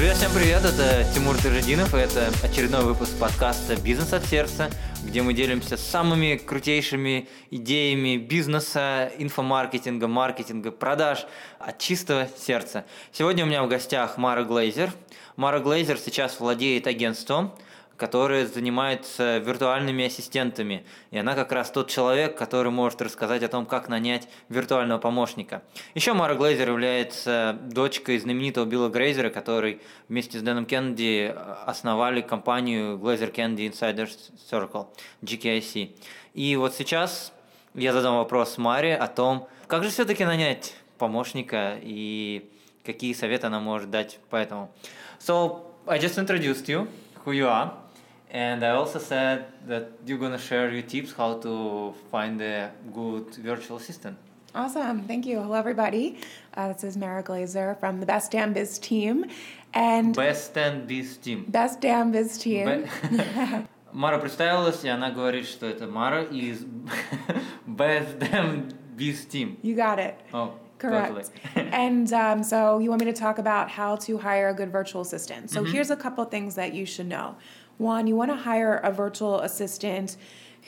Друзья, всем привет, это Тимур Тажидинов, и это очередной выпуск подкаста «Бизнес от сердца», где мы делимся самыми крутейшими идеями бизнеса, инфомаркетинга, маркетинга, продаж от чистого сердца. Сегодня у меня в гостях Мара Глейзер. Мара Глейзер сейчас владеет агентством – которая занимается виртуальными ассистентами. И она как раз тот человек, который может рассказать о том, как нанять виртуального помощника. Еще Мара Глейзер является дочкой знаменитого Билла Грейзера, который вместе с Дэном Кеннеди основали компанию Glazer Candy Insider Circle, GKIC. И вот сейчас я задам вопрос Маре о том, как же все-таки нанять помощника и какие советы она может дать по этому. So, I just introduced you, who you are. And I also said that you're going to share your tips how to find a good virtual assistant. Awesome. Thank you. Hello, everybody. Uh, this is Mara Glazer from the Best Damn Biz team. And Best Damn Biz team. Best Damn Biz team. Мара представилась, и она говорит, что это Мара из Best Damn Biz team. You got it. Oh. Correct. Totally. and um, so you want me to talk about how to hire a good virtual assistant. So Mm-hmm. here's a couple things that you should know. One, you want to hire a virtual assistant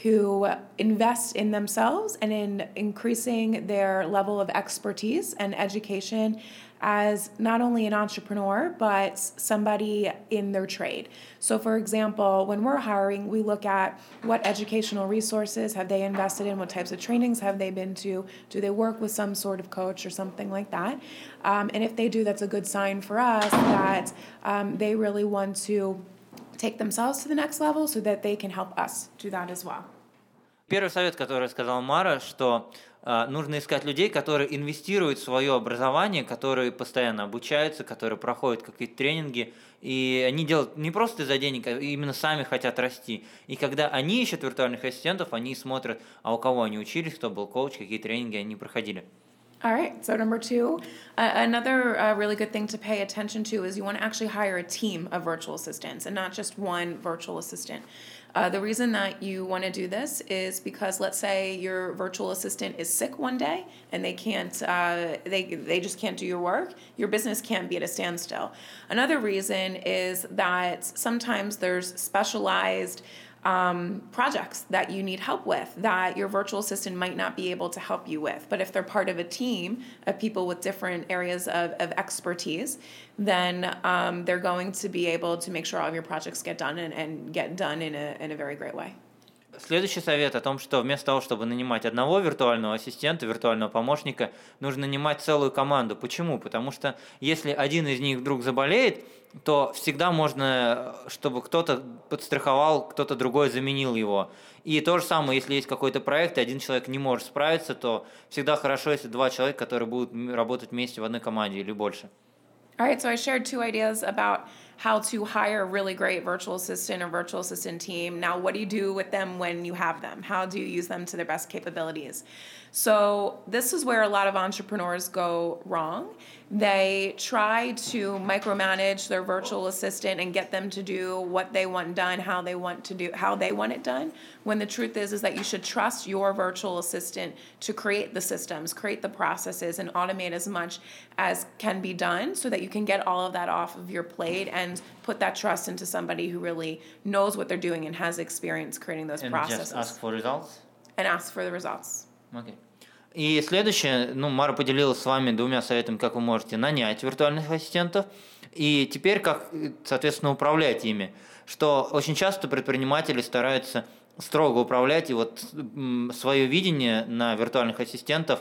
who invests in themselves and in increasing their level of expertise and education as not only an entrepreneur but somebody in their trade. So for example, when we're hiring, we look at what educational resources have they invested in, what types of trainings have they been to, do they work with some sort of coach or something like that. Um, and if they do, that's a good sign for us that um, they really want to take themselves to the next level so that they can help us do that as well. Первый совет, который сказала Мара, что э, нужно искать людей, которые инвестируют в свое образование, которые постоянно обучаются, которые проходят какие-то тренинги, и они делают не просто из-за денег, а именно сами хотят расти. И когда они ищут виртуальных ассистентов, они смотрят, а у кого они учились, кто был коуч, какие тренинги они проходили. All right, so number two, uh, another uh, really good thing to pay attention to is you want to actually hire a team of virtual assistants and not just one virtual assistant. Uh, the reason that you want to do this is because let's say your virtual assistant is sick one day and they can't, uh, they, they just can't do your work, your business can't be at a standstill. Another reason is that sometimes there's specialized um, projects that you need help with that your virtual assistant might not be able to help you with. But if they're part of a team of people with different areas of, of expertise, then um, they're going to be able to make sure all of your projects get done and, and get done in a, in a very great way. Следующий совет о том, что вместо того, чтобы нанимать одного виртуального ассистента, виртуального помощника, нужно нанимать целую команду. Почему? Потому что если один из них вдруг заболеет, то всегда можно, чтобы кто-то подстраховал, кто-то другой заменил его. И то же самое, если есть какой-то проект, и один человек не может справиться, то всегда хорошо, если два человека, которые будут работать вместе в одной команде или больше. All right, so I shared two ideas about how to hire a really great virtual assistant or virtual assistant team. Now, what do you do with them when you have them? How do you use them to their best capabilities? So, this is where a lot of entrepreneurs go wrong. They try to micromanage their virtual assistant and get them to do what they want done, how they want to do how they want it done. When the truth is is that you should trust your virtual assistant to create the systems, create the processes and automate as much as can be done so that you can get all of that off of your plate and put that trust into somebody who really knows what they're doing and has experience creating those And processes just ask for results. and ask for the results. Окей. И следующее, ну, Мара поделилась с вами двумя советами, как вы можете нанять виртуальных ассистентов, и теперь как, соответственно, управлять ими. Что очень часто предприниматели стараются строго управлять, и вот свое видение на виртуальных ассистентов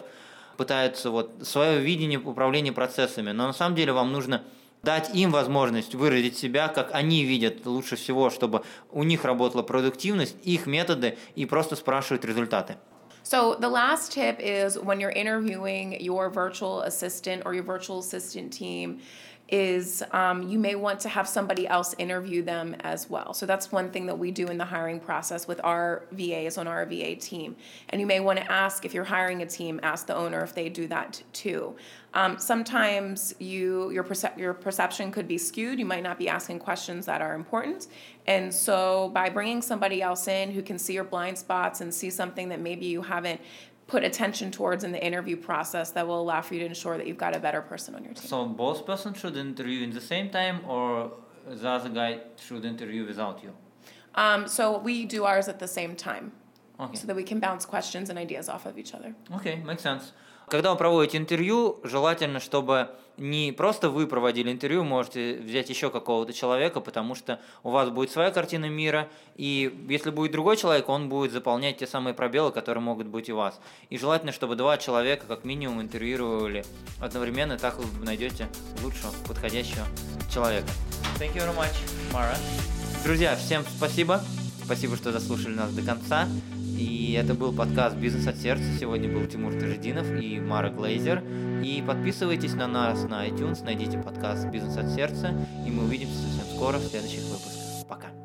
пытаются вот свое видение управления процессами. Но на самом деле вам нужно дать им возможность выразить себя, как они видят лучше всего, чтобы у них работала продуктивность, их методы, и просто спрашивать результаты. So, the last tip is when you're interviewing your virtual assistant or your virtual assistant team, is um, you may want to have somebody else interview them as well. So, that's one thing that we do in the hiring process with our VAs on our VA team. And you may want to ask if you're hiring a team, ask the owner if they do that too. Um, sometimes you your percep- your perception could be skewed. You might not be asking questions that are important, and so by bringing somebody else in who can see your blind spots and see something that maybe you haven't put attention towards in the interview process that will allow for you to ensure that you've got a better person on your team. So both person should interview in the same time, or the other guy should interview without you. Um, so we do ours at the same time, okay. so that we can bounce questions and ideas off of each other. Okay, makes sense. Когда вы проводите интервью, желательно, чтобы не просто вы проводили интервью, можете взять еще какого-то человека, потому что у вас будет своя картина мира, и если будет другой человек, он будет заполнять те самые пробелы, которые могут быть у вас. И желательно, чтобы два человека как минимум интервьюировали одновременно, так вы найдете лучшего, подходящего человека. Thank you very much, Mara. Друзья, всем спасибо. Спасибо, что заслушали нас до конца. И это был подкаст «Бизнес от сердца». Сегодня был Тимур Тажидинов и Мара Глейзер. И подписывайтесь на нас на iTunes, найдите подкаст «Бизнес от сердца», и мы увидимся совсем скоро в следующих выпусках. Пока!